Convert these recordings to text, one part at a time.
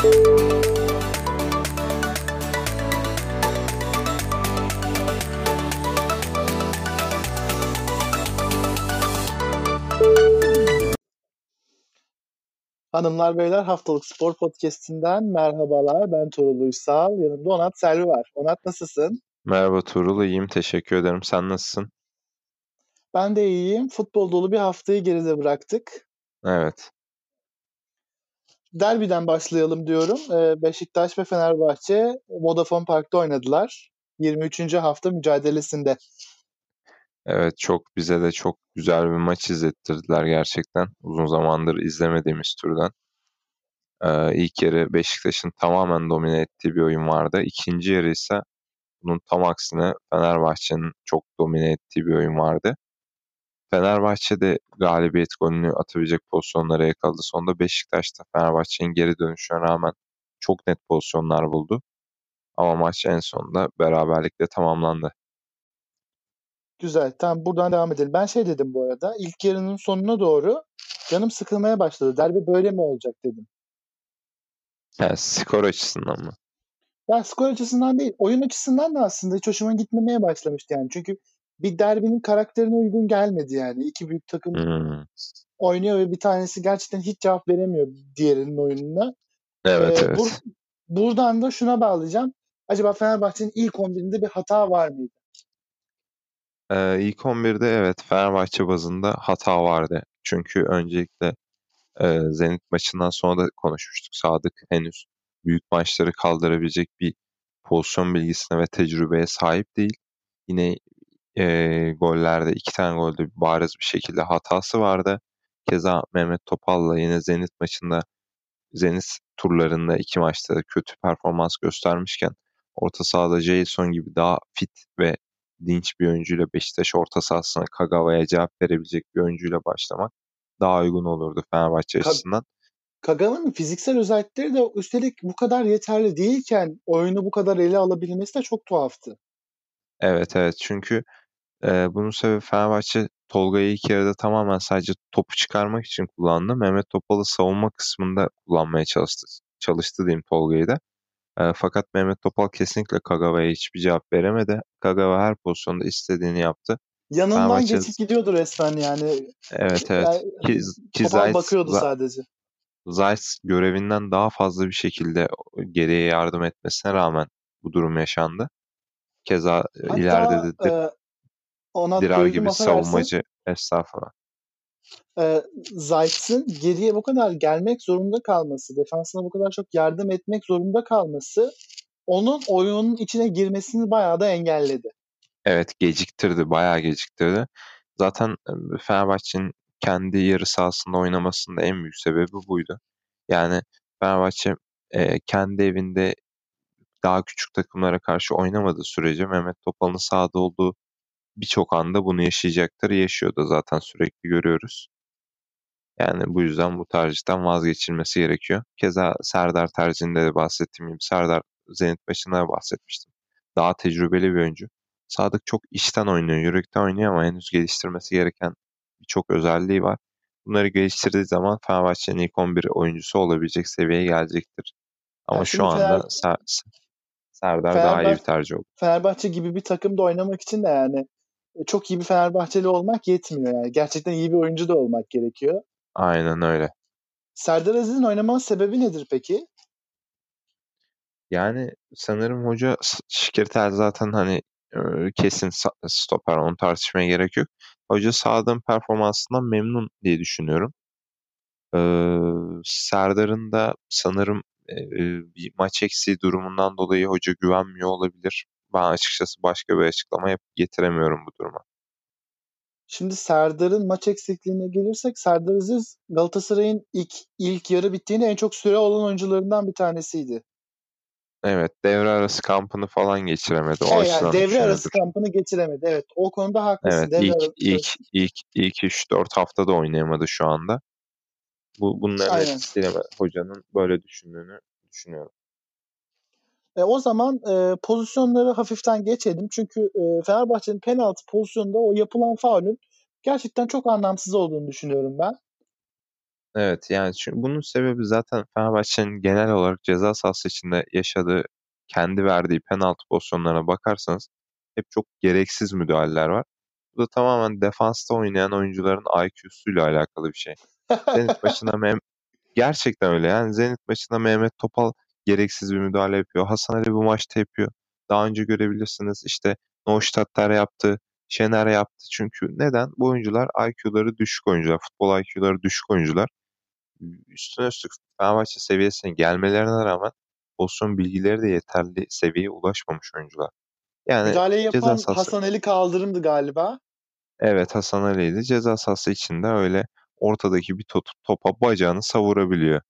Hanımlar beyler haftalık spor podcastinden merhabalar. Ben Tuğrul Uysal. Yanımda Onat Selvi var. Onat nasılsın? Merhaba Tuğrul, iyiyim. Teşekkür ederim. Sen nasılsın? Ben de iyiyim. Futbol dolu bir haftayı geride bıraktık. Evet. Derbiden başlayalım diyorum. Ee, Beşiktaş ve Fenerbahçe Vodafone Park'ta oynadılar. 23. hafta mücadelesinde. Evet çok bize de çok güzel bir maç izlettirdiler gerçekten. Uzun zamandır izlemediğimiz türden. Ee, ilk yarı Beşiktaş'ın tamamen domine ettiği bir oyun vardı. İkinci yarı ise bunun tam aksine Fenerbahçe'nin çok domine ettiği bir oyun vardı. Fenerbahçe de galibiyet golünü atabilecek pozisyonlara yakaladı. Sonunda Beşiktaş da Fenerbahçe'nin geri dönüşüne rağmen çok net pozisyonlar buldu. Ama maç en sonunda beraberlikle tamamlandı. Güzel. Tamam buradan devam edelim. Ben şey dedim bu arada. İlk yarının sonuna doğru canım sıkılmaya başladı. Derbi böyle mi olacak dedim. Yani skor açısından mı? Ya skor açısından değil. Oyun açısından da aslında hiç hoşuma gitmemeye başlamıştı yani. Çünkü bir derbinin karakterine uygun gelmedi yani. İki büyük takım hmm. oynuyor ve bir tanesi gerçekten hiç cevap veremiyor diğerinin oyununa. Evet, ee, evet. Bur- buradan da şuna bağlayacağım. Acaba Fenerbahçe'nin ilk 11'inde bir hata var mıydı? Ee, ilk 11'de evet Fenerbahçe bazında hata vardı. Çünkü öncelikle e, Zenit maçından sonra da konuşmuştuk. Sadık henüz büyük maçları kaldırabilecek bir pozisyon bilgisine ve tecrübeye sahip değil. Yine e, gollerde iki tane golde bariz bir şekilde hatası vardı. Keza Mehmet Topal'la yine Zenit maçında Zenit turlarında iki maçta da kötü performans göstermişken orta sahada Jason gibi daha fit ve dinç bir oyuncuyla Beşiktaş orta sahasına Kagawa'ya cevap verebilecek bir oyuncuyla başlamak daha uygun olurdu Fenerbahçe Ka- açısından. Kagawa'nın fiziksel özellikleri de üstelik bu kadar yeterli değilken oyunu bu kadar ele alabilmesi de çok tuhaftı. Evet evet çünkü e, bunun sebebi Fenerbahçe Tolga'yı ilk yarıda tamamen sadece topu çıkarmak için kullandı. Mehmet Topal'ı savunma kısmında kullanmaya çalıştı. Çalıştı diyeyim Tolga'yı da. E, fakat Mehmet Topal kesinlikle Kagawa'ya hiçbir cevap veremedi. Kagawa her pozisyonda istediğini yaptı. Yanından Fenerbahçe... geçip gidiyordu resmen yani. Evet evet. Yani, ki, ki Zayt, bakıyordu sadece. Zayt görevinden daha fazla bir şekilde geriye yardım etmesine rağmen bu durum yaşandı. Keza Hatta, ileride de e, ona Dirar gibi savunmacı estağfurullah. E, Zayt'ın geriye bu kadar gelmek zorunda kalması, defansına bu kadar çok yardım etmek zorunda kalması onun oyunun içine girmesini bayağı da engelledi. Evet geciktirdi, bayağı geciktirdi. Zaten Fenerbahçe'nin kendi yarı sahasında oynamasının en büyük sebebi buydu. Yani Fenerbahçe e, kendi evinde daha küçük takımlara karşı oynamadığı sürece Mehmet Topal'ın sahada olduğu birçok anda bunu yaşayacaktır. Yaşıyor da zaten sürekli görüyoruz. Yani bu yüzden bu tercihten vazgeçilmesi gerekiyor. Keza Serdar tercihinde de bahsettiğim gibi Serdar Zenit başında bahsetmiştim. Daha tecrübeli bir oyuncu. Sadık çok içten oynuyor, yürekten oynuyor ama henüz geliştirmesi gereken birçok özelliği var. Bunları geliştirdiği zaman Fenerbahçe'nin ilk 11 oyuncusu olabilecek seviyeye gelecektir. Ama yani şu anda Fener... Ser... Serdar Fenerbahçe... daha iyi bir tercih oldu. Fenerbahçe gibi bir takımda oynamak için de yani çok iyi bir Fenerbahçeli olmak yetmiyor yani. Gerçekten iyi bir oyuncu da olmak gerekiyor. Aynen öyle. Serdar Aziz'in oynamanın sebebi nedir peki? Yani sanırım hoca Şikirtel zaten hani kesin stoper onu tartışmaya gerek yok. Hoca sağladığım performansından memnun diye düşünüyorum. Ee, Serdar'ın da sanırım e, bir maç eksiği durumundan dolayı hoca güvenmiyor olabilir. Ben açıkçası başka bir açıklama getiremiyorum bu duruma. Şimdi Serdar'ın maç eksikliğine gelirsek Serdar Aziz Galatasaray'ın ilk ilk yarı bittiğinde en çok süre olan oyuncularından bir tanesiydi. Evet devre arası kampını falan geçiremedi. O evet, yani devre arası kampını geçiremedi. Evet o konuda haklısın. Evet devre ilk, arası... ilk, ilk, ilk 3-4 haftada oynayamadı şu anda. Bu, bunların etkisiyle hocanın böyle düşündüğünü düşünüyorum. E, o zaman e, pozisyonları hafiften geçelim. Çünkü e, Fenerbahçe'nin penaltı pozisyonunda o yapılan faulün gerçekten çok anlamsız olduğunu düşünüyorum ben. Evet yani çünkü bunun sebebi zaten Fenerbahçe'nin genel olarak ceza sahası içinde yaşadığı kendi verdiği penaltı pozisyonlarına bakarsanız hep çok gereksiz müdahaleler var. Bu da tamamen defansta oynayan oyuncuların IQ'suyla alakalı bir şey. Zenit maçında Mem gerçekten öyle yani Zenit maçında Mehmet Topal gereksiz bir müdahale yapıyor. Hasan Ali bu maçta yapıyor. Daha önce görebilirsiniz işte Neustadter yaptı, Şener yaptı. Çünkü neden? Bu oyuncular IQ'ları düşük oyuncular, futbol IQ'ları düşük oyuncular üstüne üstlük Fenerbahçe seviyesine gelmelerine rağmen pozisyon bilgileri de yeterli seviyeye ulaşmamış oyuncular. Yani Müdahaleyi yapan sahası... Hasan Ali Kaldırım'dı galiba. Evet Hasan Ali'ydi. Ceza sahası içinde öyle ortadaki bir top, topa bacağını savurabiliyor.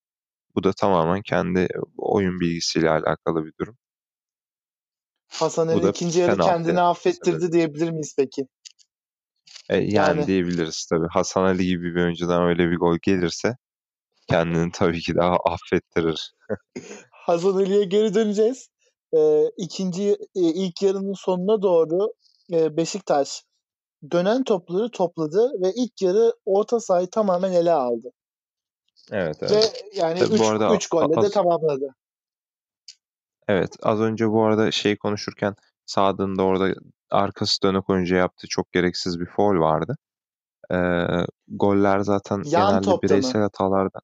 Bu da tamamen kendi oyun bilgisiyle alakalı bir durum. Hasan Ali ikinci yarı kendini affettirdi evet. diyebilir miyiz peki? E, yani, yani diyebiliriz tabii. Hasan Ali gibi bir oyuncudan öyle bir gol gelirse kendini tabii ki daha affettirir. Hasan Ali'ye geri döneceğiz. Ee, ikinci e, ilk yarının sonuna doğru e, Beşiktaş dönen topları topladı ve ilk yarı orta sahayı tamamen ele aldı. Evet, evet. Ve yani 3 golle az, de tamamladı. Evet az önce bu arada şey konuşurken Sadık'ın da orada arkası dönük oyuncu yaptığı çok gereksiz bir foul vardı. Ee, goller zaten Yan genelde bireysel mı? hatalardan.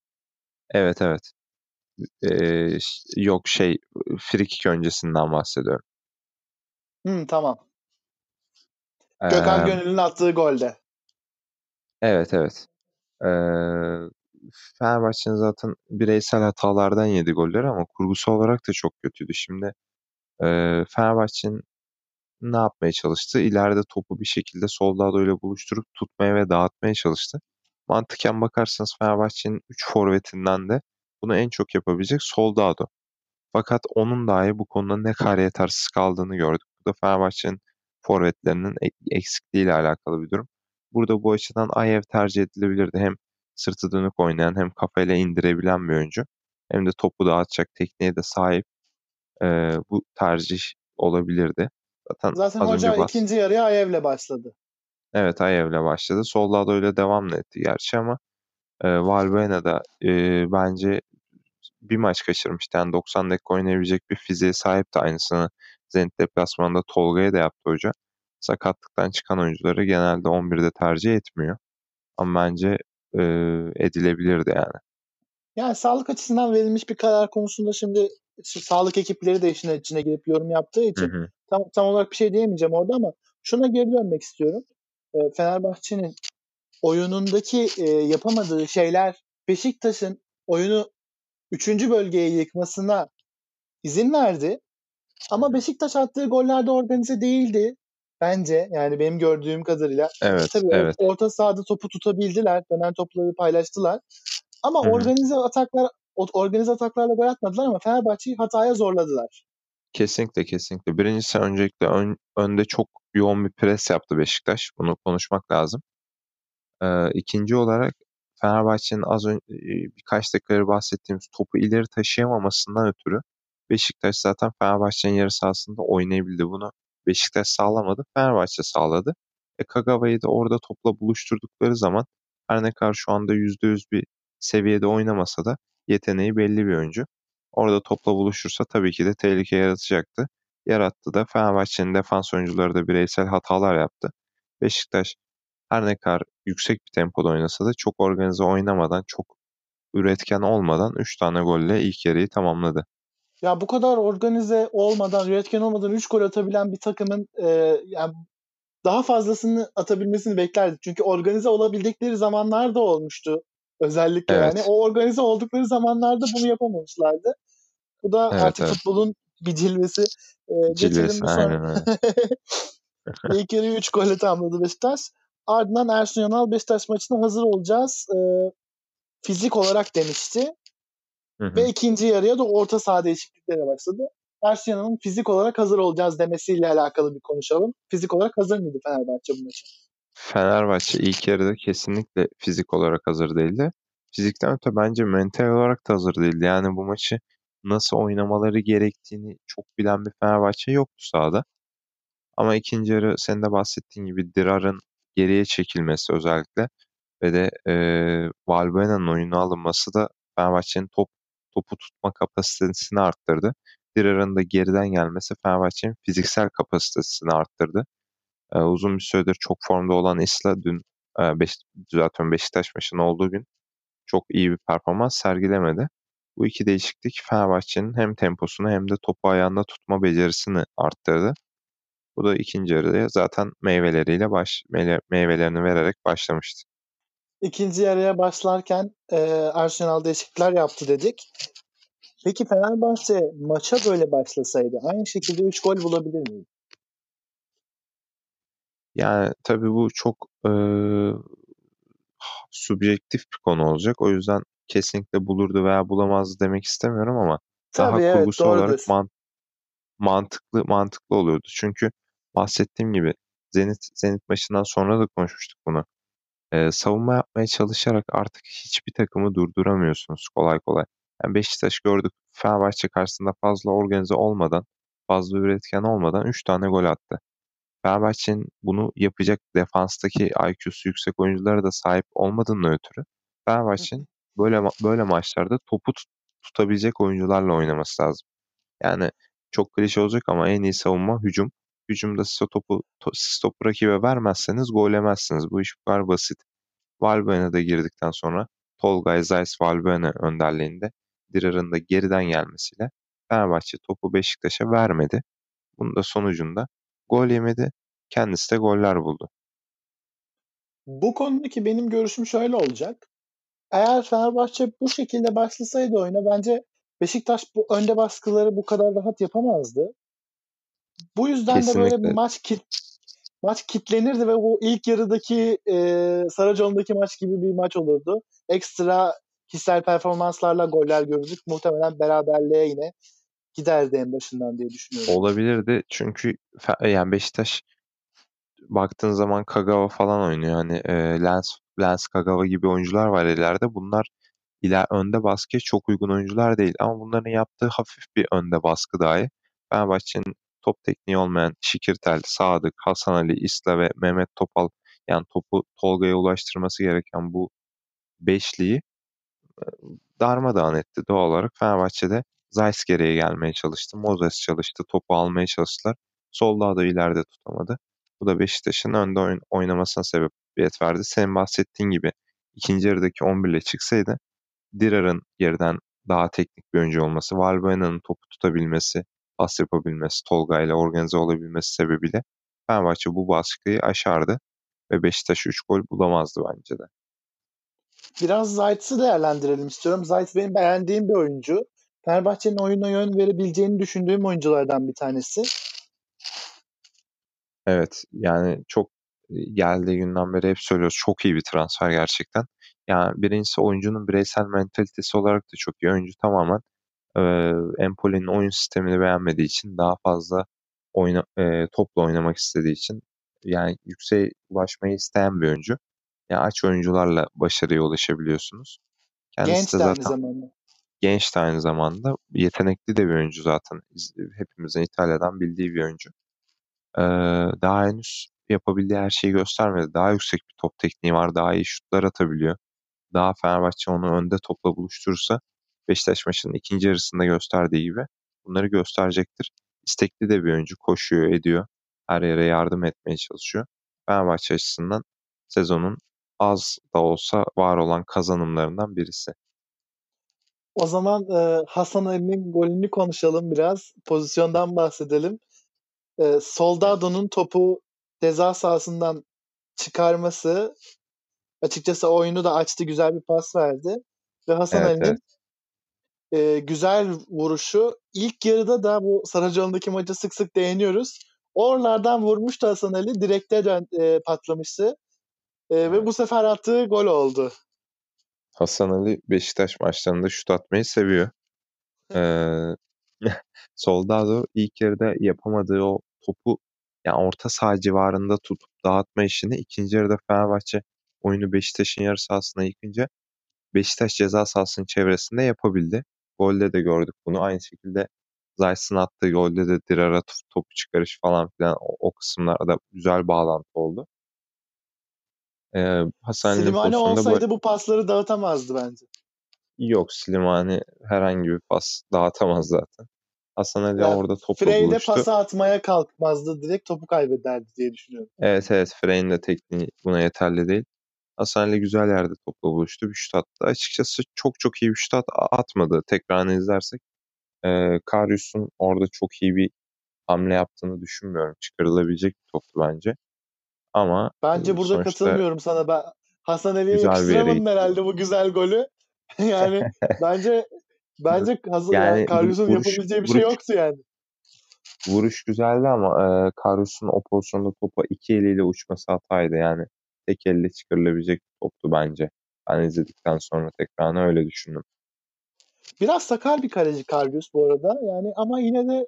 Evet evet. Ee, yok şey frikik öncesinden bahsediyorum. Hı, tamam. Ee, Gökhan Gönül'ün attığı golde. Evet evet. Ee, Fenerbahçe'nin zaten bireysel hatalardan yedi golleri ama kurgusu olarak da çok kötüydü. Şimdi e, Fenerbahçe'nin ne yapmaya çalıştı? İleride topu bir şekilde Soldado ile buluşturup tutmaya ve dağıtmaya çalıştı. Mantıken bakarsanız Fenerbahçe'nin 3 forvetinden de bunu en çok yapabilecek Soldado. Fakat onun dahi bu konuda ne kadar yetersiz kaldığını gördük. Bu da Fenerbahçe'nin forvetlerinin eksikliğiyle alakalı bir durum. Burada bu açıdan Ayev tercih edilebilirdi. Hem sırtı dönük oynayan hem kafayla indirebilen bir oyuncu. Hem de topu dağıtacak tekniğe de sahip. E, bu tercih olabilirdi. Zaten, Zaten az hoca önce bas... ikinci yarıya Ayev'le başladı. Evet Ayev'le başladı. Soldado öyle devam etti gerçi ama e, Valbuena da e, bence bir maç kaçırmıştı. Yani 90 dakika oynayabilecek bir fiziğe sahipti. Aynısını Zenit deplasmanında Tolga'ya da yaptı hoca. Sakatlıktan çıkan oyuncuları genelde 11'de tercih etmiyor. Ama bence e, edilebilirdi yani. Yani sağlık açısından verilmiş bir karar konusunda şimdi sağlık ekipleri de işin içine girip yorum yaptığı için hı hı. tam tam olarak bir şey diyemeyeceğim orada ama şuna geri dönmek istiyorum. E, Fenerbahçe'nin oyunundaki e, yapamadığı şeyler Beşiktaş'ın oyunu üçüncü bölgeye yıkmasına izin verdi. Ama Beşiktaş attığı gollerde organize değildi bence. Yani benim gördüğüm kadarıyla. Evet, Tabii evet. orta sahada topu tutabildiler. Dönen topları paylaştılar. Ama Hı-hı. organize ataklar organize ataklarla gol atmadılar ama Fenerbahçe'yi hataya zorladılar. Kesinlikle kesinlikle. Birincisi öncelikle ön, önde çok yoğun bir pres yaptı Beşiktaş. Bunu konuşmak lazım. Ee, ikinci olarak Fenerbahçe'nin az önce birkaç dakikaları bahsettiğimiz topu ileri taşıyamamasından ötürü Beşiktaş zaten Fenerbahçe'nin yarı sahasında oynayabildi. Bunu Beşiktaş sağlamadı, Fenerbahçe sağladı. E Kagawa'yı da orada topla buluşturdukları zaman her ne kadar şu anda %100 bir seviyede oynamasa da yeteneği belli bir oyuncu. Orada topla buluşursa tabii ki de tehlike yaratacaktı. Yarattı da Fenerbahçe'nin defans oyuncuları da bireysel hatalar yaptı. Beşiktaş her ne kadar yüksek bir tempoda oynasa da çok organize oynamadan, çok üretken olmadan 3 tane golle ilk yarıyı tamamladı. Ya bu kadar organize olmadan, üretken olmadan 3 gol atabilen bir takımın e, yani daha fazlasını atabilmesini beklerdik. Çünkü organize olabildikleri zamanlar da olmuştu. Özellikle evet. yani o organize oldukları zamanlarda bunu yapamamışlardı. Bu da evet, artık evet. futbolun bir cilvesi. E, cilvesi, aynen öyle. İlk yarı 3 golle tamamladı Beşiktaş. Ardından Ersun Yanal Beşiktaş maçına hazır olacağız. E, fizik olarak demişti. Hı hı. Ve ikinci yarıya da orta saha değişikliklerine başladı. Yanal'ın fizik olarak hazır olacağız demesiyle alakalı bir konuşalım. Fizik olarak hazır mıydı Fenerbahçe bu maça? Fenerbahçe ilk yarıda kesinlikle fizik olarak hazır değildi. Fizikten öte bence mental olarak da hazır değildi. Yani bu maçı nasıl oynamaları gerektiğini çok bilen bir Fenerbahçe yoktu sahada. Ama ikinci yarı senin de bahsettiğin gibi Dirar'ın geriye çekilmesi özellikle ve de e, Valbuena'nın oyunu alınması da Fenerbahçe'nin top topu tutma kapasitesini arttırdı. Dirar'ın da geriden gelmesi Fenerbahçe'nin fiziksel kapasitesini arttırdı. E, uzun bir süredir çok formda olan Isla dün e, beş, zaten Beşiktaş maçının olduğu gün çok iyi bir performans sergilemedi. Bu iki değişiklik Fenerbahçe'nin hem temposunu hem de topu ayağında tutma becerisini arttırdı. Bu da ikinci yarıya zaten meyveleriyle baş meyvelerini vererek başlamıştı. İkinci yarıya başlarken e, Arsenal değişiklikler yaptı dedik. Peki Fenerbahçe maça böyle başlasaydı aynı şekilde 3 gol bulabilir miydi? Yani tabii bu çok e, subjektif bir konu olacak. O yüzden kesinlikle bulurdu veya bulamazdı demek istemiyorum ama tabii, daha evet, kurgusu olarak man, mantıklı mantıklı oluyordu. Çünkü bahsettiğim gibi Zenit Zenit maçından sonra da konuşmuştuk bunu. Ee, savunma yapmaya çalışarak artık hiçbir takımı durduramıyorsunuz kolay kolay. Yani Beşiktaş gördük Fenerbahçe karşısında fazla organize olmadan, fazla üretken olmadan 3 tane gol attı. Fenerbahçe'nin bunu yapacak defanstaki IQ'su yüksek oyunculara da sahip olmadığından ötürü Fenerbahçe'nin böyle böyle maçlarda topu tut, tutabilecek oyuncularla oynaması lazım. Yani çok klişe olacak ama en iyi savunma hücum. Hücumda siz topu, to, siz topu rakibe vermezseniz gol yemezsiniz. Bu iş bu kadar basit. Valbuena da girdikten sonra Tolgay Zeiss Valbuena önderliğinde Dirar'ın da geriden gelmesiyle Fenerbahçe topu Beşiktaş'a vermedi. Bunun da sonucunda gol yemedi. Kendisi de goller buldu. Bu konudaki benim görüşüm şöyle olacak. Eğer Fenerbahçe bu şekilde başlasaydı oyuna bence Beşiktaş bu önde baskıları bu kadar rahat yapamazdı. Bu yüzden Kesinlikle. de böyle maç kit maç kitlenirdi ve bu ilk yarıdaki e, Saracoğlu'ndaki maç gibi bir maç olurdu. Ekstra kişisel performanslarla goller gördük. Muhtemelen beraberliğe yine giderdi en başından diye düşünüyorum. Olabilirdi çünkü yani Beşiktaş baktığın zaman Kagawa falan oynuyor. Hani e, Lens, Lens Kagawa gibi oyuncular var ileride. Bunlar iler önde baskıya çok uygun oyuncular değil. Ama bunların yaptığı hafif bir önde baskı dahi Fenerbahçe'nin top tekniği olmayan Şikirtel, Sadık, Hasan Ali, İsla ve Mehmet Topal yani topu Tolga'ya ulaştırması gereken bu beşliği darmadağın etti doğal olarak. Fenerbahçe'de Zeiss geriye gelmeye çalıştı. Moses çalıştı. Topu almaya çalıştılar. Solda da ileride tutamadı. Bu da Beşiktaş'ın önde oyn- oynamasına sebebiyet verdi. Senin bahsettiğin gibi ikinci yarıdaki 11 ile çıksaydı Dirar'ın yerden daha teknik bir oyuncu olması, Valbuena'nın topu tutabilmesi, pas yapabilmesi, Tolga ile organize olabilmesi sebebiyle Fenerbahçe bu baskıyı aşardı ve Beşiktaş 3 gol bulamazdı bence de. Biraz Zayt'sı değerlendirelim istiyorum. Zayt benim beğendiğim bir oyuncu. Fenerbahçe'nin oyuna yön verebileceğini düşündüğüm oyunculardan bir tanesi. Evet yani çok geldiği günden beri hep söylüyoruz. Çok iyi bir transfer gerçekten. Yani birincisi oyuncunun bireysel mentalitesi olarak da çok iyi. Oyuncu tamamen e, Empoli'nin oyun sistemini beğenmediği için daha fazla oyna, e, topla oynamak istediği için yani yükseğe ulaşmayı isteyen bir oyuncu. Yani aç oyuncularla başarıya ulaşabiliyorsunuz. Kendisi genç de, zaten, aynı zamanda. Genç de aynı zamanda. Yetenekli de bir oyuncu zaten. Hepimizin İtalya'dan bildiği bir oyuncu. Ee, daha henüz yapabildiği her şeyi göstermedi. Daha yüksek bir top tekniği var. Daha iyi şutlar atabiliyor. Daha Fenerbahçe onu önde topla buluşturursa Beşiktaş maçının ikinci yarısında gösterdiği gibi bunları gösterecektir. İstekli de bir oyuncu. Koşuyor, ediyor. Her yere yardım etmeye çalışıyor. Fenerbahçe açısından sezonun az da olsa var olan kazanımlarından birisi. O zaman e, Hasan Ali'nin golünü konuşalım biraz. Pozisyondan bahsedelim. E, Soldado'nun topu ceza sahasından çıkarması açıkçası oyunu da açtı. Güzel bir pas verdi. Ve Hasan evet, Ali'nin evet. E, güzel vuruşu. ilk yarıda da bu Saracoğlu'ndaki maçı sık sık değiniyoruz. Oralardan vurmuştu Hasan Ali. Direkte dön, e, patlamıştı. E, ve bu sefer attığı gol oldu. Hasan Ali Beşiktaş maçlarında şut atmayı seviyor. ee, Soldado ilk yarıda yapamadığı o topu yani orta saha civarında tutup dağıtma işini ikinci yarıda Fenerbahçe oyunu Beşiktaş'ın yarı sahasına yıkınca Beşiktaş ceza sahasının çevresinde yapabildi. Golde de gördük bunu. Aynı şekilde Zayt'sın attığı golde de Dirar'a topu çıkarış falan filan o, o kısımlarda güzel bağlantı oldu. Ee, Hasan Slimani olsaydı bu pasları dağıtamazdı bence. yok. Slimani herhangi bir pas dağıtamaz zaten. Hasan Ali Yani orada topla Frey de buluştu. pası atmaya kalkmazdı. Direkt topu kaybederdi diye düşünüyorum. Evet evet Frey'in de tekniği buna yeterli değil. Hasan Ali güzel yerde topla buluştu. Bir şut attı. Açıkçası çok çok iyi bir şut at- atmadı. Tekrarını izlersek. Ee, Karius'un orada çok iyi bir hamle yaptığını düşünmüyorum. Çıkarılabilecek bir toptu bence. Ama Bence e, burada katılmıyorum sana. Ben Hasan Ali'ye yakıştıramadım herhalde bu güzel golü. yani bence bence Hasan yani Yani Karius'un yapabileceği bir şey vuruş, yoktu yani. vuruş güzeldi ama e, Karius'un o pozisyonda topa iki eliyle uçması hataydı. Yani tek elle çıkarılabilecek bir toptu bence. Ben izledikten sonra tekrarını öyle düşündüm. Biraz sakar bir kaleci Karius bu arada. Yani ama yine de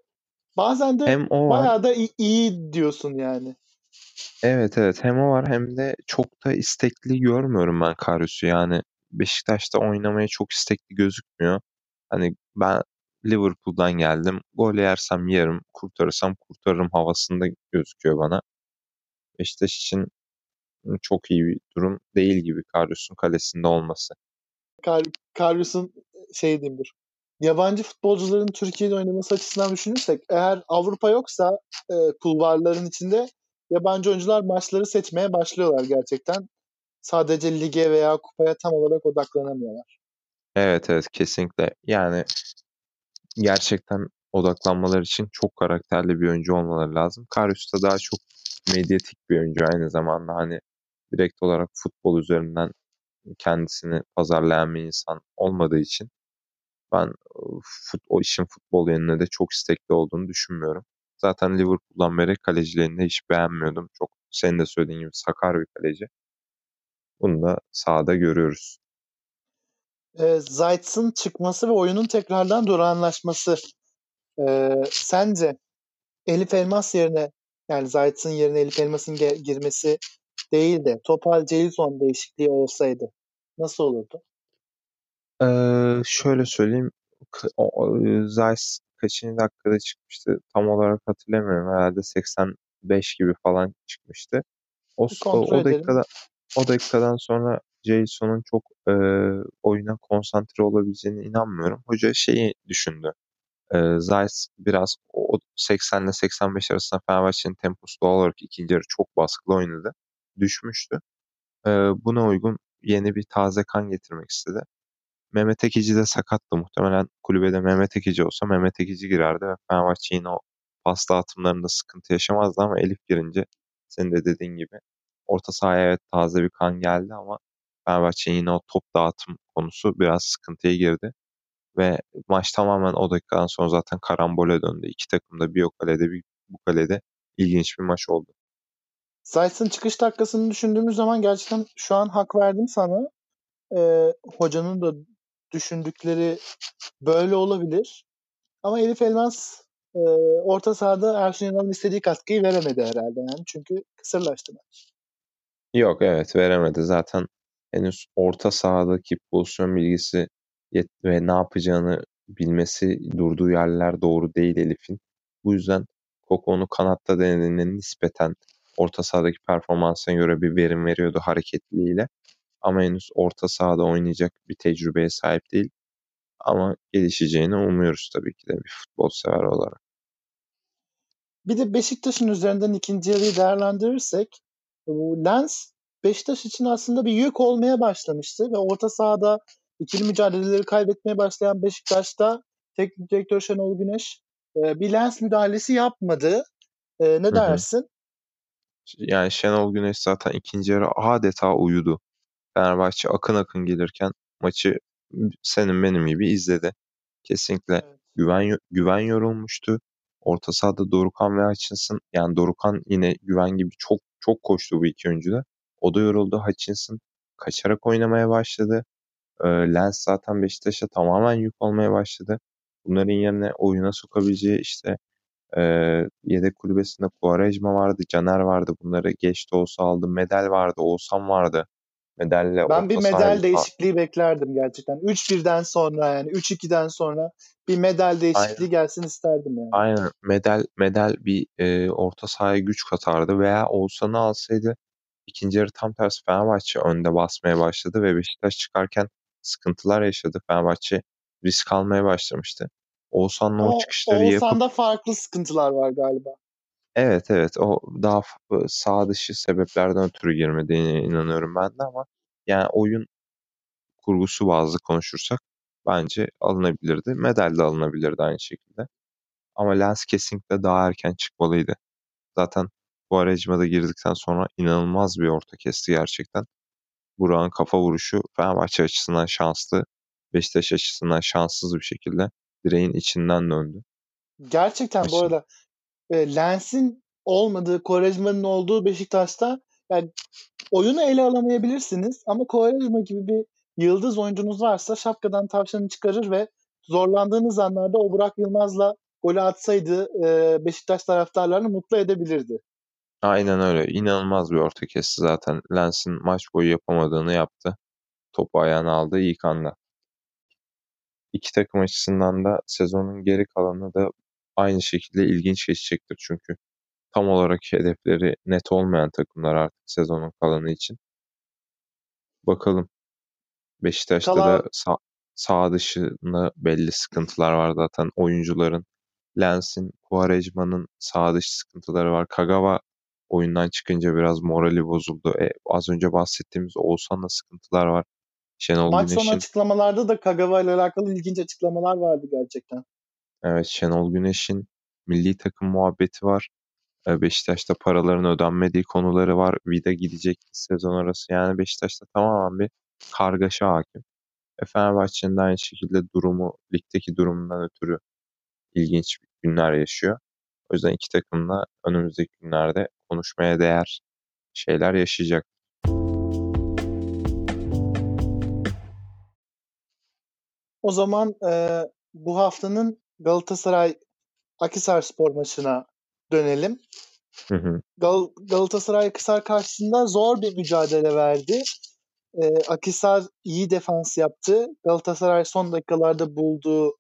bazen de Hem o var. bayağı da iyi, iyi diyorsun yani. Evet evet hem o var hem de çok da istekli görmüyorum ben Karius'u. Yani Beşiktaş'ta oynamaya çok istekli gözükmüyor. Hani ben Liverpool'dan geldim. Gol yersem yerim, kurtarırsam kurtarırım havasında gözüküyor bana. Beşiktaş için çok iyi bir durum değil gibi Karius'un kalesinde olması. Kar, Karius'un şey diyeyim dur. Yabancı futbolcuların Türkiye'de oynaması açısından düşünürsek eğer Avrupa yoksa e, kulvarların içinde yabancı oyuncular maçları seçmeye başlıyorlar gerçekten. Sadece lige veya kupaya tam olarak odaklanamıyorlar. Evet evet kesinlikle. Yani gerçekten odaklanmaları için çok karakterli bir oyuncu olmaları lazım. Karius da daha çok medyatik bir oyuncu aynı zamanda hani direkt olarak futbol üzerinden kendisini pazarlayan bir insan olmadığı için ben fut, o işin futbol yönüne de çok istekli olduğunu düşünmüyorum. Zaten Liverpool'dan beri kalecilerini hiç beğenmiyordum. Çok senin de söylediğin gibi sakar bir kaleci. Bunu da sahada görüyoruz. E, Zayt'sın çıkması ve oyunun tekrardan durağanlaşması e, sence Elif Elmas yerine yani Zayt'sın yerine Elif Elmas'ın ge- girmesi değil de Topal Jelison değişikliği olsaydı nasıl olurdu? Ee, şöyle söyleyeyim. Zeiss kaçıncı dakikada çıkmıştı? Tam olarak hatırlamıyorum. Herhalde 85 gibi falan çıkmıştı. O, o, dakikada o dakikadan sonra Jason'un çok e, oyuna konsantre olabileceğine inanmıyorum. Hoca şeyi düşündü. E, Zeiss biraz o 80 ile 85 arasında Fenerbahçe'nin temposu doğal olarak ikinci yarı çok baskılı oynadı. Düşmüştü. E, buna uygun yeni bir taze kan getirmek istedi. Mehmet Ekici de sakattı. Muhtemelen kulübede Mehmet Ekici olsa Mehmet Ekici girerdi ve Fenerbahçe yine o pas dağıtımlarında sıkıntı yaşamazdı ama Elif girince senin de dediğin gibi orta sahaya evet taze bir kan geldi ama Fenerbahçe yine o top dağıtım konusu biraz sıkıntıya girdi. Ve maç tamamen o dakikadan sonra zaten karambole döndü. İki takım da bir o kalede bir bu kalede ilginç bir maç oldu. Zayt'sın çıkış dakikasını düşündüğümüz zaman gerçekten şu an hak verdim sana. Ee, hocanın da düşündükleri böyle olabilir. Ama Elif Elmas e, orta sahada Ersun Yanal'ın istediği katkıyı veremedi herhalde yani. Çünkü kısırlaştı maç. Yok evet veremedi. Zaten henüz orta sahadaki pozisyon bilgisi ve ne yapacağını bilmesi durduğu yerler doğru değil Elif'in. Bu yüzden Koko onu kanatta denediğinde nispeten orta sahadaki performansına göre bir verim veriyordu hareketliliğiyle. Ama henüz orta sahada oynayacak bir tecrübeye sahip değil. Ama gelişeceğini umuyoruz tabii ki de bir futbol sever olarak. Bir de Beşiktaş'ın üzerinden ikinci yarıyı değerlendirirsek Lens Beşiktaş için aslında bir yük olmaya başlamıştı ve orta sahada ikili mücadeleleri kaybetmeye başlayan Beşiktaş'ta teknik direktör Şenol Güneş bir Lens müdahalesi yapmadı. E, ne Hı hı. Yani Şenol Güneş zaten ikinci yarı adeta uyudu. Fenerbahçe akın akın gelirken maçı senin benim gibi izledi. Kesinlikle Evet. güven güven yorulmuştu. Orta sahada Dorukhan ve Hutchinson yani Dorukhan yine güven gibi çok çok koştu bu iki oyuncu da. O da yoruldu. Hutchinson kaçarak oynamaya başladı. Ee, Lens zaten Beşiktaş'a tamamen yük olmaya başladı. Bunların yerine oyuna sokabileceği işte e, yedek kulübesinde Quaresma vardı, Caner vardı. Bunları geç de olsa aldı. Medel vardı, Oğuzhan vardı. Medalle Ben bir medal sahayı- değişikliği beklerdim gerçekten. 3-1'den sonra yani 3-2'den sonra bir medal değişikliği gelsin isterdim yani. Aynen. Medel medel bir e, orta sahaya güç katardı veya Oğuzhan'ı alsaydı ikinci yarı tam tersi Fenerbahçe önde basmaya başladı ve Beşiktaş çıkarken sıkıntılar yaşadı. Fenerbahçe risk almaya başlamıştı. Oğuzhan'la o çıkışları yapıp... Oğuzhan'da farklı sıkıntılar var galiba. Evet evet o daha sağ dışı sebeplerden ötürü girmediğine inanıyorum ben de ama yani oyun kurgusu bazlı konuşursak bence alınabilirdi. Medal de alınabilirdi aynı şekilde. Ama Lens kesinlikle daha erken çıkmalıydı. Zaten bu aracıma da girdikten sonra inanılmaz bir orta kesti gerçekten. Burak'ın kafa vuruşu Fenerbahçe açısından şanslı, Beşiktaş açısından şanssız bir şekilde direğin içinden döndü. Gerçekten Maçın. bu arada e, Lens'in olmadığı, Quaresma'nın olduğu Beşiktaş'ta yani oyunu ele alamayabilirsiniz ama Quaresma gibi bir yıldız oyuncunuz varsa şapkadan tavşanı çıkarır ve zorlandığınız anlarda o Burak Yılmaz'la golü atsaydı e, Beşiktaş taraftarlarını mutlu edebilirdi. Aynen öyle. İnanılmaz bir orta kesti zaten. Lens'in maç boyu yapamadığını yaptı. Topu ayağına aldı ilk anda. İki takım açısından da sezonun geri kalanı da aynı şekilde ilginç geçecektir çünkü tam olarak hedefleri net olmayan takımlar artık sezonun kalanı için. Bakalım. Beşiktaş'ta Kalan... da sağ, sağ dışında belli sıkıntılar var zaten. Oyuncuların Lens'in, Quaresma'nın sağ dışı sıkıntıları var. Kagawa oyundan çıkınca biraz morali bozuldu. E, az önce bahsettiğimiz Oğuzhan'la sıkıntılar var. Şenol Maç Güneş'in... sonu açıklamalarda da Kagawa ile alakalı ilginç açıklamalar vardı gerçekten. Evet Şenol Güneş'in milli takım muhabbeti var. E, Beşiktaş'ta paraların ödenmediği konuları var. Vida gidecek sezon arası. Yani Beşiktaş'ta tamamen bir kargaşa hakim. E Fenerbahçe'nin de aynı şekilde durumu, ligdeki durumundan ötürü ilginç günler yaşıyor. O yüzden iki takım da önümüzdeki günlerde konuşmaya değer şeyler yaşayacak. O zaman e, bu haftanın Galatasaray Akisar spor maçına dönelim. Hı hı. Gal- Galatasaray Akisar karşısında zor bir mücadele verdi. E, Akisar iyi defans yaptı. Galatasaray son dakikalarda bulduğu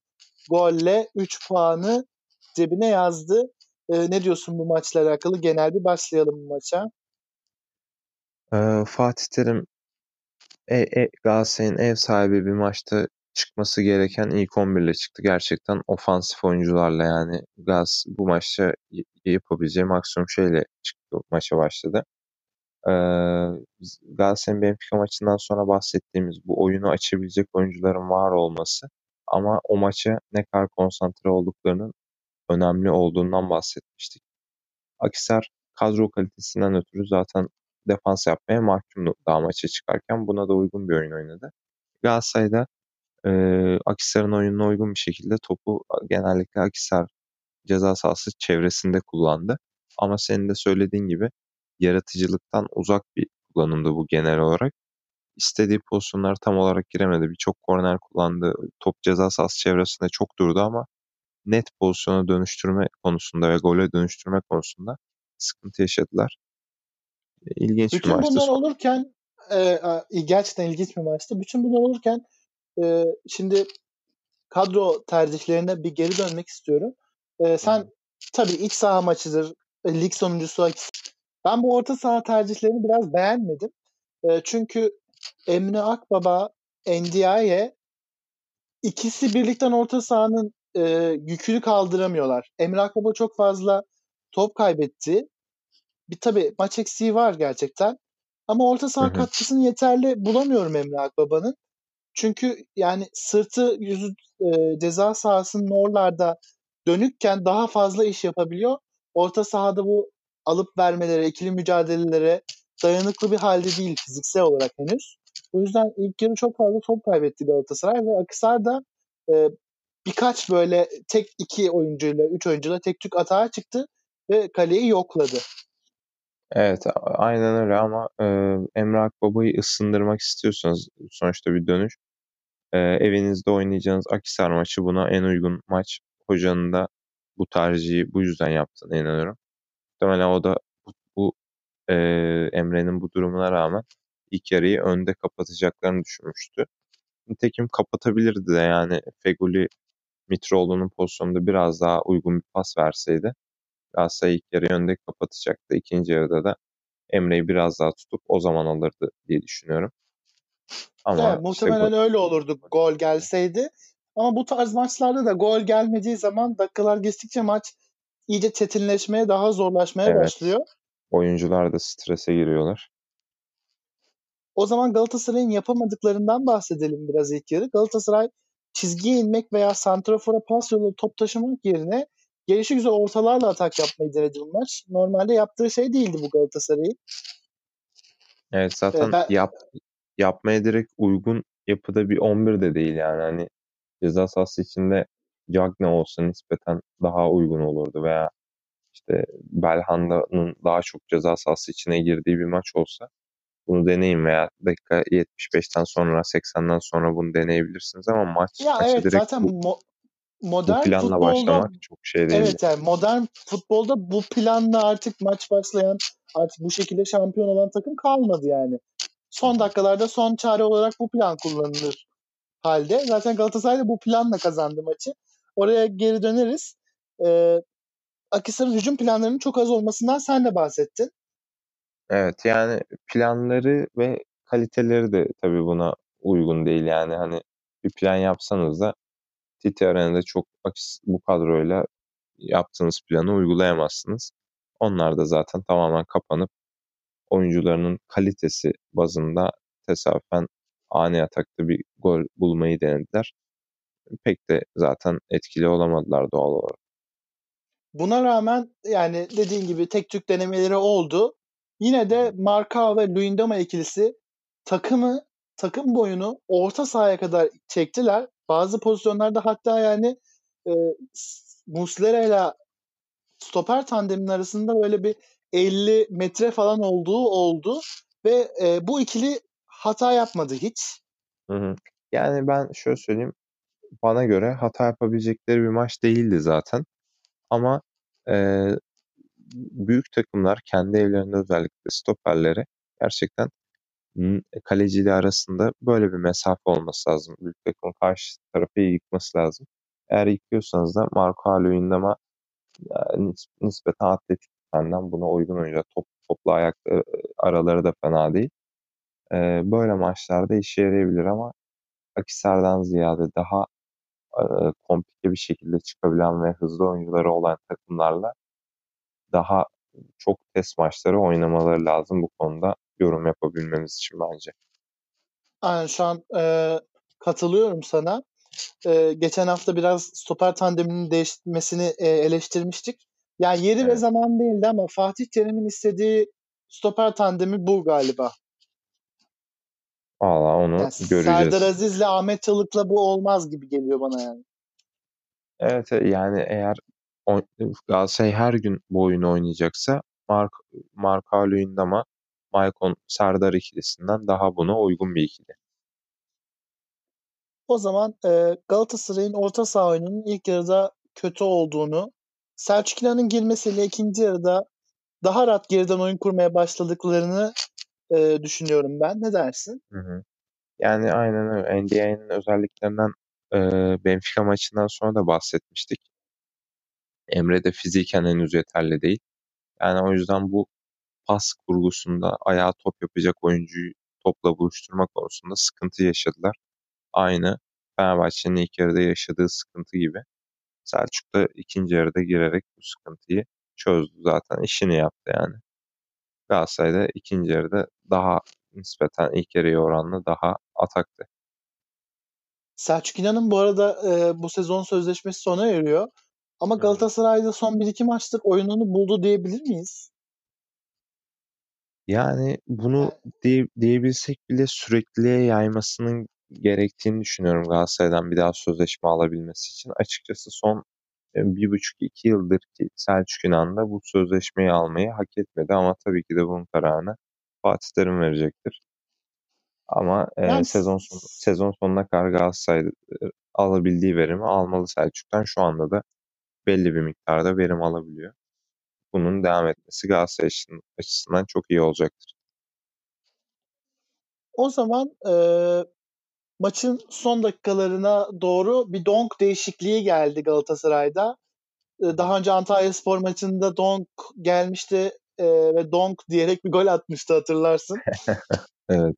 golle 3 puanı cebine yazdı. E, ne diyorsun bu maçla alakalı? Genel bir başlayalım bu maça. Ee, Fatih Terim e, e, Galatasaray'ın ev sahibi bir maçta çıkması gereken ilk 11 ile çıktı. Gerçekten ofansif oyuncularla yani Gaz bu maçta yapabileceği maksimum şeyle çıktı maça başladı. Ee, Galatasaray'ın Benfica maçından sonra bahsettiğimiz bu oyunu açabilecek oyuncuların var olması ama o maça ne kadar konsantre olduklarının önemli olduğundan bahsetmiştik. Akisar kadro kalitesinden ötürü zaten defans yapmaya mahkumdu daha maça çıkarken. Buna da uygun bir oyun oynadı. Galatasaray'da e, Akisar'ın oyununa uygun bir şekilde topu genellikle Akisar ceza sahası çevresinde kullandı. Ama senin de söylediğin gibi yaratıcılıktan uzak bir kullanımdı bu genel olarak. İstediği pozisyonlara tam olarak giremedi. Birçok korner kullandı. Top ceza sahası çevresinde çok durdu ama net pozisyona dönüştürme konusunda ve gole dönüştürme konusunda sıkıntı yaşadılar. İlginç Bütün bir maçtı. bunlar olurken e, gerçekten ilginç bir maçtı. Bütün bunlar olurken e, şimdi kadro tercihlerine bir geri dönmek istiyorum. E, sen tabii iç saha maçıdır, e, lig sonuncusu. Ben bu orta saha tercihlerini biraz beğenmedim. E, çünkü Emre Akbaba, Ndiaye ikisi birlikten orta sahanın e, yükünü kaldıramıyorlar. Emre Akbaba çok fazla top kaybetti. Bir tabii maç eksiği var gerçekten. Ama orta saha katkısını yeterli bulamıyorum Emre Akbaba'nın. Çünkü yani sırtı yüzü e, ceza sahasının oralarda dönükken daha fazla iş yapabiliyor. Orta sahada bu alıp vermelere, ikili mücadelelere dayanıklı bir halde değil fiziksel olarak henüz. O yüzden ilk yarı çok fazla top kaybetti Galatasaray ve Akisar da e, birkaç böyle tek iki oyuncuyla, üç oyuncuyla tek tük atağa çıktı ve kaleyi yokladı. Evet aynen öyle ama e, Emre Akbaba'yı ısındırmak istiyorsanız sonuçta bir dönüş. E, evinizde oynayacağınız Akisar maçı buna en uygun maç. Hocanın da bu tercihi bu yüzden yaptığını inanıyorum. Muhtemelen o da bu, bu e, Emre'nin bu durumuna rağmen ilk yarıyı önde kapatacaklarını düşünmüştü. Nitekim kapatabilirdi de yani Feguli Mitroğlu'nun pozisyonunda biraz daha uygun bir pas verseydi Galatasaray ilk yarı önde kapatacaktı. İkinci yarıda da Emre'yi biraz daha tutup o zaman alırdı diye düşünüyorum. Ama evet, muhtemelen işte, öyle olurdu gol gelseydi. Ama bu tarz maçlarda da gol gelmediği zaman dakikalar geçtikçe maç iyice çetinleşmeye, daha zorlaşmaya evet. başlıyor. Oyuncular da strese giriyorlar. O zaman Galatasaray'ın yapamadıklarından bahsedelim biraz ilk yarı. Galatasaray çizgiye inmek veya santrafora pas yolu top taşımak yerine gelişi güzel ortalarla atak yapmayı denedi bu maç. Normalde yaptığı şey değildi bu Galatasaray'ın. Evet zaten ee, ben... yap, yapmaya direkt uygun yapıda bir 11 de değil yani. Hani ceza sahası içinde Cagne olsa nispeten daha uygun olurdu veya işte Belhanda'nın daha çok ceza sahası içine girdiği bir maç olsa bunu deneyin veya dakika 75'ten sonra 80'den sonra bunu deneyebilirsiniz ama maç ya evet, direkt zaten bu, mo- modern bu planla futbolda, başlamak çok şey değil. Evet yani modern futbolda bu planla artık maç başlayan artık bu şekilde şampiyon olan takım kalmadı yani. Son dakikalarda son çare olarak bu plan kullanılır halde. Zaten Galatasaray da bu planla kazandı maçı. Oraya geri döneriz. Ee, Akisar'ın hücum planlarının çok az olmasından sen de bahsettin. Evet yani planları ve kaliteleri de tabii buna uygun değil yani hani bir plan yapsanız da Titi Arena'da çok bu kadroyla yaptığınız planı uygulayamazsınız. Onlar da zaten tamamen kapanıp oyuncularının kalitesi bazında tesadüfen ani atakta bir gol bulmayı denediler. Pek de zaten etkili olamadılar doğal olarak. Buna rağmen yani dediğin gibi tek tük denemeleri oldu. Yine de Marka ve Luyendama ikilisi takımı takım boyunu orta sahaya kadar çektiler. Bazı pozisyonlarda hatta yani e, Muslera ile stoper tandeminin arasında böyle bir 50 metre falan olduğu oldu ve e, bu ikili hata yapmadı hiç. Hı hı. Yani ben şöyle söyleyeyim bana göre hata yapabilecekleri bir maç değildi zaten. Ama e, büyük takımlar kendi evlerinde özellikle stoperleri gerçekten kaleciyle arasında böyle bir mesafe olması lazım. Büyük takımın karşı tarafı yıkması lazım. Eğer yıkıyorsanız da Marco Aloyindama yani nispeten atletik benden buna uygun oyuncu. Top, topla ayak araları da fena değil. Ee, böyle maçlarda işe yarayabilir ama Akisar'dan ziyade daha e, komplike bir şekilde çıkabilen ve hızlı oyuncuları olan takımlarla daha çok test maçları oynamaları lazım bu konuda yorum yapabilmemiz için bence. Aynen şu an e, katılıyorum sana. E, geçen hafta biraz stoper tandeminin değişmesini e, eleştirmiştik. Yani yeri evet. ve zaman değildi ama Fatih Terim'in istediği stoper tandemi bu galiba. Valla onu yani göreceğiz. Serdar Aziz'le Ahmet Çalık'la bu olmaz gibi geliyor bana yani. Evet yani eğer Galatasaray her gün bu oyunu oynayacaksa Mark, Marka Luyendama, Maicon Serdar ikilisinden daha buna uygun bir ikili. O zaman e, Galatasaray'ın orta saha oyununun ilk yarıda kötü olduğunu, Selçuk İnan'ın girmesiyle ikinci yarıda daha rahat geriden oyun kurmaya başladıklarını e, düşünüyorum ben. Ne dersin? Hı hı. Yani aynen öyle. NDI'nin özelliklerinden e, Benfica maçından sonra da bahsetmiştik. Emre de fiziken henüz yeterli değil. Yani o yüzden bu pas kurgusunda ayağa top yapacak oyuncuyu topla buluşturma konusunda sıkıntı yaşadılar. Aynı Fenerbahçe'nin ilk yarıda yaşadığı sıkıntı gibi. Selçuk da ikinci yarıda girerek bu sıkıntıyı çözdü zaten. işini yaptı yani. Galatasaray'da ikinci yarıda daha nispeten ilk yarıya oranla daha ataktı. Selçuk İnan'ın bu arada e, bu sezon sözleşmesi sona eriyor. Ama Galatasaray'da son 1-2 maçtır oyununu buldu diyebilir miyiz? Yani bunu diye, diyebilsek bile sürekliliğe yaymasının gerektiğini düşünüyorum Galatasaray'dan bir daha sözleşme alabilmesi için. Açıkçası son bir buçuk iki yıldır ki Selçuk İnan da bu sözleşmeyi almayı hak etmedi ama tabii ki de bunun kararını Fatih Terim verecektir. Ama e, sezon sonu, sezon sonuna kadar Galatasaray alabildiği verimi almalı Selçuk'tan. Şu anda da belli bir miktarda verim alabiliyor. Bunun devam etmesi Galatasaray açısından çok iyi olacaktır. O zaman e, maçın son dakikalarına doğru bir donk değişikliği geldi Galatasaray'da. E, daha önce Antalya Spor maçında donk gelmişti. e, ve donk diyerek bir gol atmıştı hatırlarsın. evet.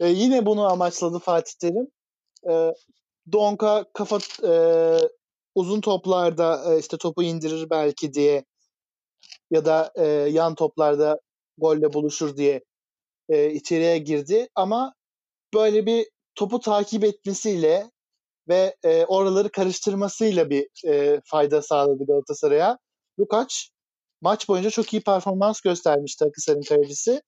E, yine bunu amaçladı Fatih Terim. E, Donk'a kafa e, uzun toplarda e, işte topu indirir belki diye ya da e, yan toplarda golle buluşur diye e, içeriye girdi ama böyle bir topu takip etmesiyle ve e, oraları karıştırmasıyla bir e, fayda sağladı Galatasaray'a. Lukac maç boyunca çok iyi performans göstermişti Akhisar'ın kalecisi.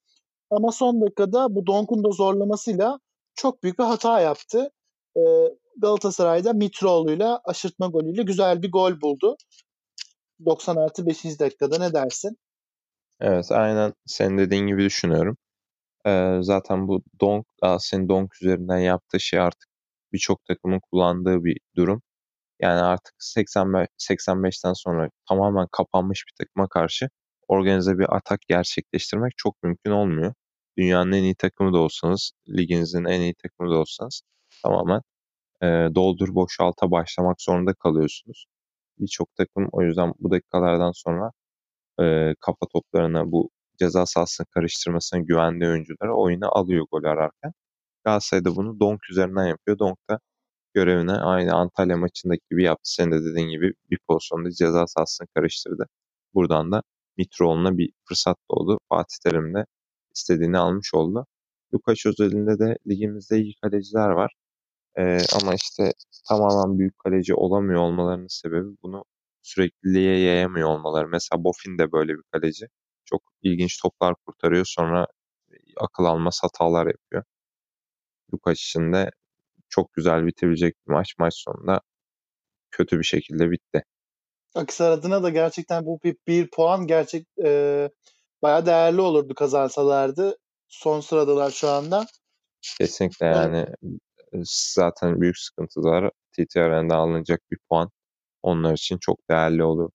Ama son dakikada bu Donk'un da zorlamasıyla çok büyük bir hata yaptı. E, Galatasaray'da Mitroğlu'yla aşırtma golüyle güzel bir gol buldu. 90 artı 5. dakikada ne dersin? Evet aynen senin dediğin gibi düşünüyorum. Zaten bu Donk, Galatasaray'ın Donk üzerinden yaptığı şey artık birçok takımın kullandığı bir durum. Yani artık 85 85'ten sonra tamamen kapanmış bir takıma karşı organize bir atak gerçekleştirmek çok mümkün olmuyor. Dünyanın en iyi takımı da olsanız, liginizin en iyi takımı da olsanız tamamen e, doldur boşalta başlamak zorunda kalıyorsunuz. Birçok takım o yüzden bu dakikalardan sonra e, kafa toplarına bu ceza sahasını karıştırmasına güvendiği oyuncuları oyuna alıyor gol ararken. Galatasaray bunu Donk üzerinden yapıyor. Donk da görevine aynı Antalya maçındaki gibi yaptı. Senin de dediğin gibi bir pozisyonda ceza sahasını karıştırdı. Buradan da Mitroğlu'na bir fırsat doğdu. Fatih Terim de istediğini almış oldu. Lukaç özelinde de ligimizde iyi kaleciler var. Ee, ama işte tamamen büyük kaleci olamıyor olmalarının sebebi bunu sürekliliğe yayamıyor olmaları. Mesela Bofin de böyle bir kaleci. Çok ilginç toplar kurtarıyor sonra akıl almaz hatalar yapıyor. Lukaç için de çok güzel bitebilecek bir maç. Maç sonunda kötü bir şekilde bitti. Akisar adına da gerçekten bu bir, bir puan gerçek e, bayağı değerli olurdu kazansalardı. Son sıradalar şu anda. Kesinlikle yani zaten büyük sıkıntılar TTR'den alınacak bir puan onlar için çok değerli olur.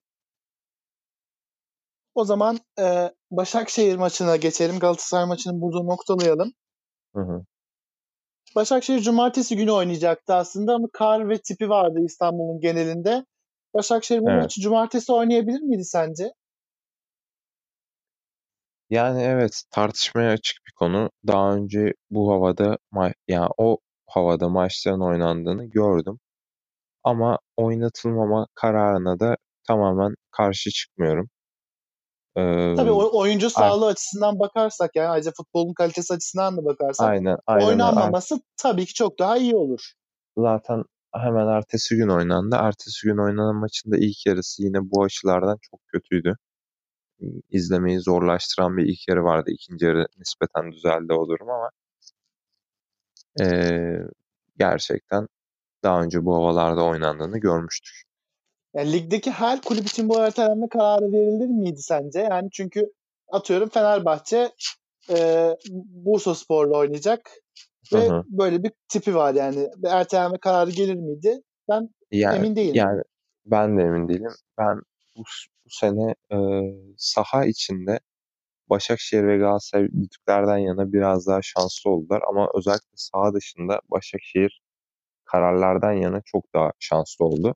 O zaman e, Başakşehir maçına geçelim. Galatasaray maçını burada noktalayalım. Hı hı. Başakşehir cumartesi günü oynayacaktı aslında ama kar ve tipi vardı İstanbul'un genelinde. Başakşehir bu evet. maçı cumartesi oynayabilir miydi sence? Yani evet tartışmaya açık bir konu. Daha önce bu havada ma- yani o havada maçların oynandığını gördüm. Ama oynatılmama kararına da tamamen karşı çıkmıyorum. Ee, Tabii oyuncu sağlığı a- açısından bakarsak yani ayrıca futbolun kalitesi açısından da bakarsak aynen, aynen, oynanmaması aynen. tabii ki çok daha iyi olur. Zaten hemen ertesi gün oynandı. Ertesi gün oynanan maçın da ilk yarısı yine bu açılardan çok kötüydü. İzlemeyi zorlaştıran bir ilk yarı vardı. İkinci yarı nispeten düzeldi o durum ama ee, gerçekten daha önce bu havalarda oynandığını görmüştük. Yani ligdeki her kulüp için bu ertelenme kararı verilir miydi sence? Yani çünkü atıyorum Fenerbahçe e, Bursa Spor'la oynayacak ve hı hı. böyle bir tipi var yani. Bir ertelenme kararı gelir miydi? Ben yani, emin değilim. Yani ben de emin değilim. Ben bu, bu sene e, saha içinde Başakşehir ve Galatasaray düdüklerden yana biraz daha şanslı oldular ama özellikle saha dışında Başakşehir kararlardan yana çok daha şanslı oldu.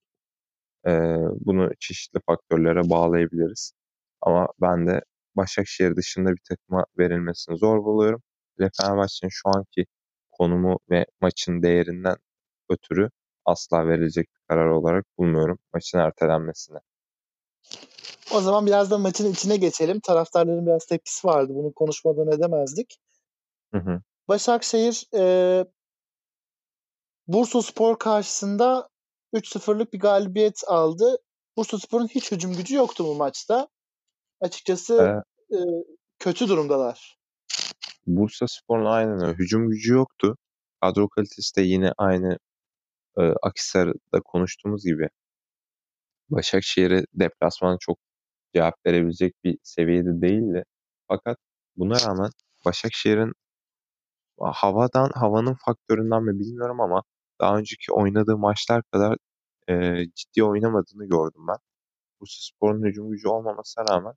Ee, bunu çeşitli faktörlere bağlayabiliriz. Ama ben de Başakşehir dışında bir takıma verilmesini zor buluyorum. Ve Fenerbahçe'nin şu anki konumu ve maçın değerinden ötürü asla verilecek bir karar olarak bulmuyorum maçın ertelenmesine. O zaman biraz da maçın içine geçelim. Taraftarların biraz tepkisi vardı. Bunu konuşmadan edemezdik. Hı hı. Başakşehir e, Bursa Spor karşısında 3-0'lık bir galibiyet aldı. Bursa Spor'un hiç hücum gücü yoktu bu maçta. Açıkçası ee, e, kötü durumdalar. Bursa Spor'un aynen öyle. Hücum gücü yoktu. Kadro kalitesi de yine aynı e, Akhisar'da konuştuğumuz gibi. Başakşehir'e deplasman çok cevap verebilecek bir seviyede değildi. Fakat buna rağmen Başakşehir'in havadan havanın faktöründen mi bilmiyorum ama daha önceki oynadığı maçlar kadar e, ciddi oynamadığını gördüm ben. Bursaspor'un hücum gücü olmamasına rağmen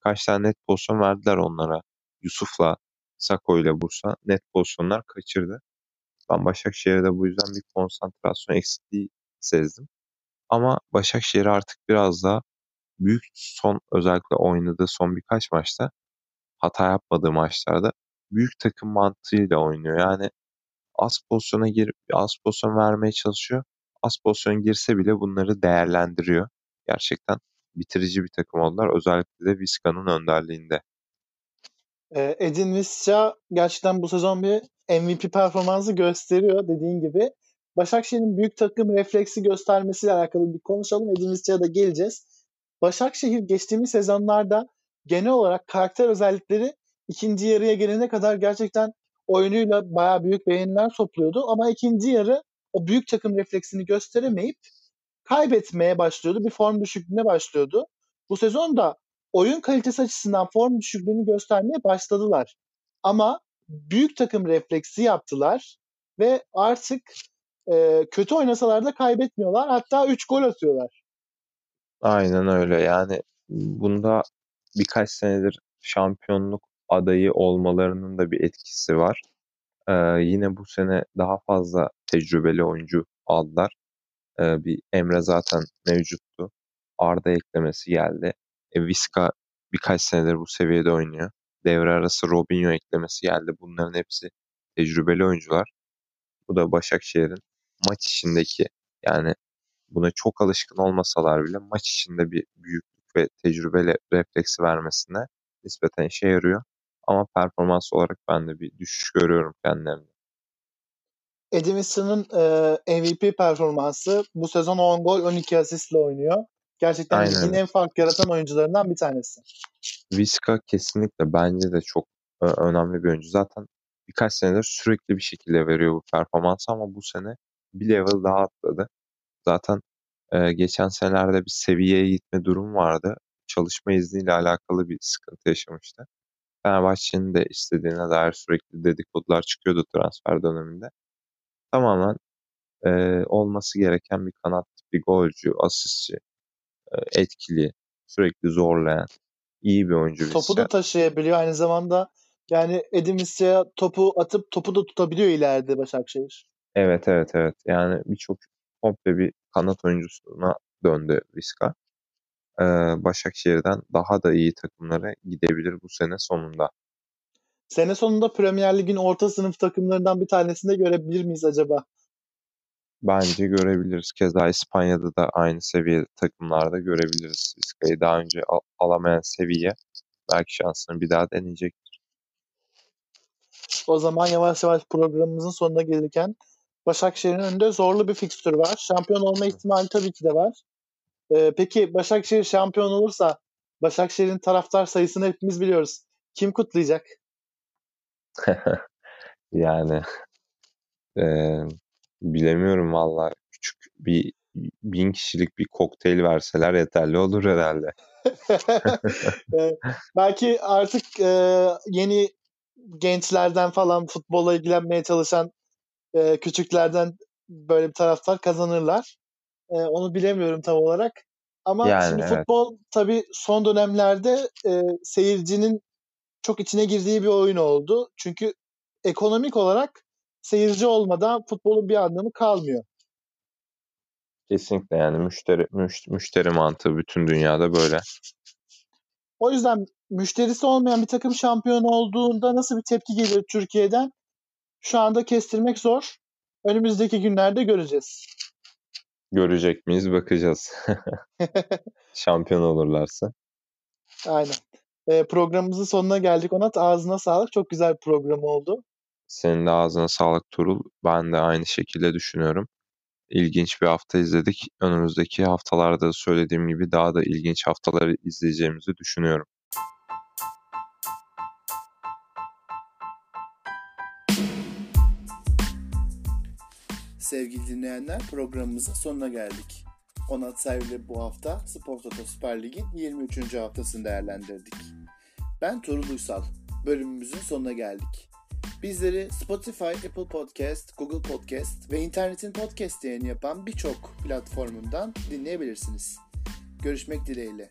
kaç tane net pozisyon verdiler onlara. Yusuf'la Sako ile Bursa net pozisyonlar kaçırdı. Ben Başakşehir'de bu yüzden bir konsantrasyon eksikliği sezdim. Ama Başakşehir artık biraz daha büyük son özellikle oynadığı son birkaç maçta hata yapmadığı maçlarda büyük takım mantığıyla oynuyor. Yani az pozisyona girip az pozisyon vermeye çalışıyor. Az pozisyon girse bile bunları değerlendiriyor. Gerçekten bitirici bir takım oldular. Özellikle de Vizca'nın önderliğinde. Ee, Edin Visca gerçekten bu sezon bir MVP performansı gösteriyor dediğin gibi. Başakşehir'in büyük takım refleksi göstermesiyle alakalı bir konuşalım. Edin Visca'ya da geleceğiz. Başakşehir geçtiğimiz sezonlarda genel olarak karakter özellikleri ikinci yarıya gelene kadar gerçekten oyunuyla bayağı büyük beğeniler topluyordu. Ama ikinci yarı o büyük takım refleksini gösteremeyip kaybetmeye başlıyordu. Bir form düşüklüğüne başlıyordu. Bu sezon da oyun kalitesi açısından form düşüklüğünü göstermeye başladılar. Ama büyük takım refleksi yaptılar ve artık e, kötü oynasalar da kaybetmiyorlar. Hatta 3 gol atıyorlar. Aynen öyle. Yani bunda birkaç senedir şampiyonluk adayı olmalarının da bir etkisi var. Ee, yine bu sene daha fazla tecrübeli oyuncu aldılar. Ee, bir Emre zaten mevcuttu. Arda eklemesi geldi. E, Viska birkaç senedir bu seviyede oynuyor. Devre arası Robinho eklemesi geldi. Bunların hepsi tecrübeli oyuncular. Bu da Başakşehir'in maç içindeki yani buna çok alışkın olmasalar bile maç içinde bir büyüklük ve tecrübeli refleksi vermesine nispeten işe yarıyor. Ama performans olarak ben de bir düşüş görüyorum kendilerinde. Edimisson'un e, MVP performansı bu sezon 10 gol 12 asistle oynuyor. Gerçekten Aynen. ligin en fark yaratan oyuncularından bir tanesi. Viska kesinlikle bence de çok e, önemli bir oyuncu. Zaten birkaç senedir sürekli bir şekilde veriyor bu performansı ama bu sene bir level daha atladı. Zaten e, geçen senelerde bir seviyeye gitme durum vardı. Çalışma izniyle alakalı bir sıkıntı yaşamıştı. Fenerbahçe'nin de istediğine dair sürekli dedikodular çıkıyordu transfer döneminde. Tamamen e, olması gereken bir kanat bir golcü, asistçi, e, etkili, sürekli zorlayan, iyi bir oyuncu. Topu da taşıyabiliyor aynı zamanda. Yani Edim topu atıp topu da tutabiliyor ileride Başakşehir. Evet evet evet. Yani birçok komple bir kanat oyuncusuna döndü Viska. Ee, Başakşehir'den daha da iyi takımlara gidebilir bu sene sonunda. Sene sonunda Premier Lig'in orta sınıf takımlarından bir tanesinde görebilir miyiz acaba? Bence görebiliriz. Keza İspanya'da da aynı seviye takımlarda görebiliriz. Vizca'yı daha önce al- alamayan seviye belki şansını bir daha deneyecektir. O zaman yavaş yavaş programımızın sonuna gelirken Başakşehir'in önünde zorlu bir fikstür var. Şampiyon olma ihtimali tabii ki de var. Ee, peki Başakşehir şampiyon olursa Başakşehir'in taraftar sayısını hepimiz biliyoruz. Kim kutlayacak? yani e, bilemiyorum valla. Küçük bir bin kişilik bir kokteyl verseler yeterli olur herhalde. e, belki artık e, yeni gençlerden falan futbola ilgilenmeye çalışan e, küçüklerden böyle bir taraftar kazanırlar. E, onu bilemiyorum tam olarak. Ama yani, şimdi evet. futbol tabii son dönemlerde e, seyircinin çok içine girdiği bir oyun oldu. Çünkü ekonomik olarak seyirci olmadan futbolun bir anlamı kalmıyor. Kesinlikle yani müşteri müş, müşteri mantığı bütün dünyada böyle. O yüzden müşterisi olmayan bir takım şampiyon olduğunda nasıl bir tepki gelir Türkiye'den? Şu anda kestirmek zor. Önümüzdeki günlerde göreceğiz. Görecek miyiz bakacağız. şampiyon olurlarsa. Aynen. E, programımızın sonuna geldik Onat. Ağzına sağlık. Çok güzel bir program oldu. Senin de ağzına sağlık Turul. Ben de aynı şekilde düşünüyorum. İlginç bir hafta izledik. Önümüzdeki haftalarda söylediğim gibi daha da ilginç haftaları izleyeceğimizi düşünüyorum. Sevgili dinleyenler programımızın sonuna geldik. Onat Servi bu hafta Spor Toto Süper Lig'in 23. haftasını değerlendirdik. Ben Turul Uysal. Bölümümüzün sonuna geldik. Bizleri Spotify, Apple Podcast, Google Podcast ve internetin podcast yayını yapan birçok platformundan dinleyebilirsiniz. Görüşmek dileğiyle.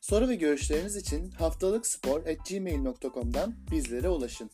Soru ve görüşleriniz için haftalıkspor.gmail.com'dan bizlere ulaşın.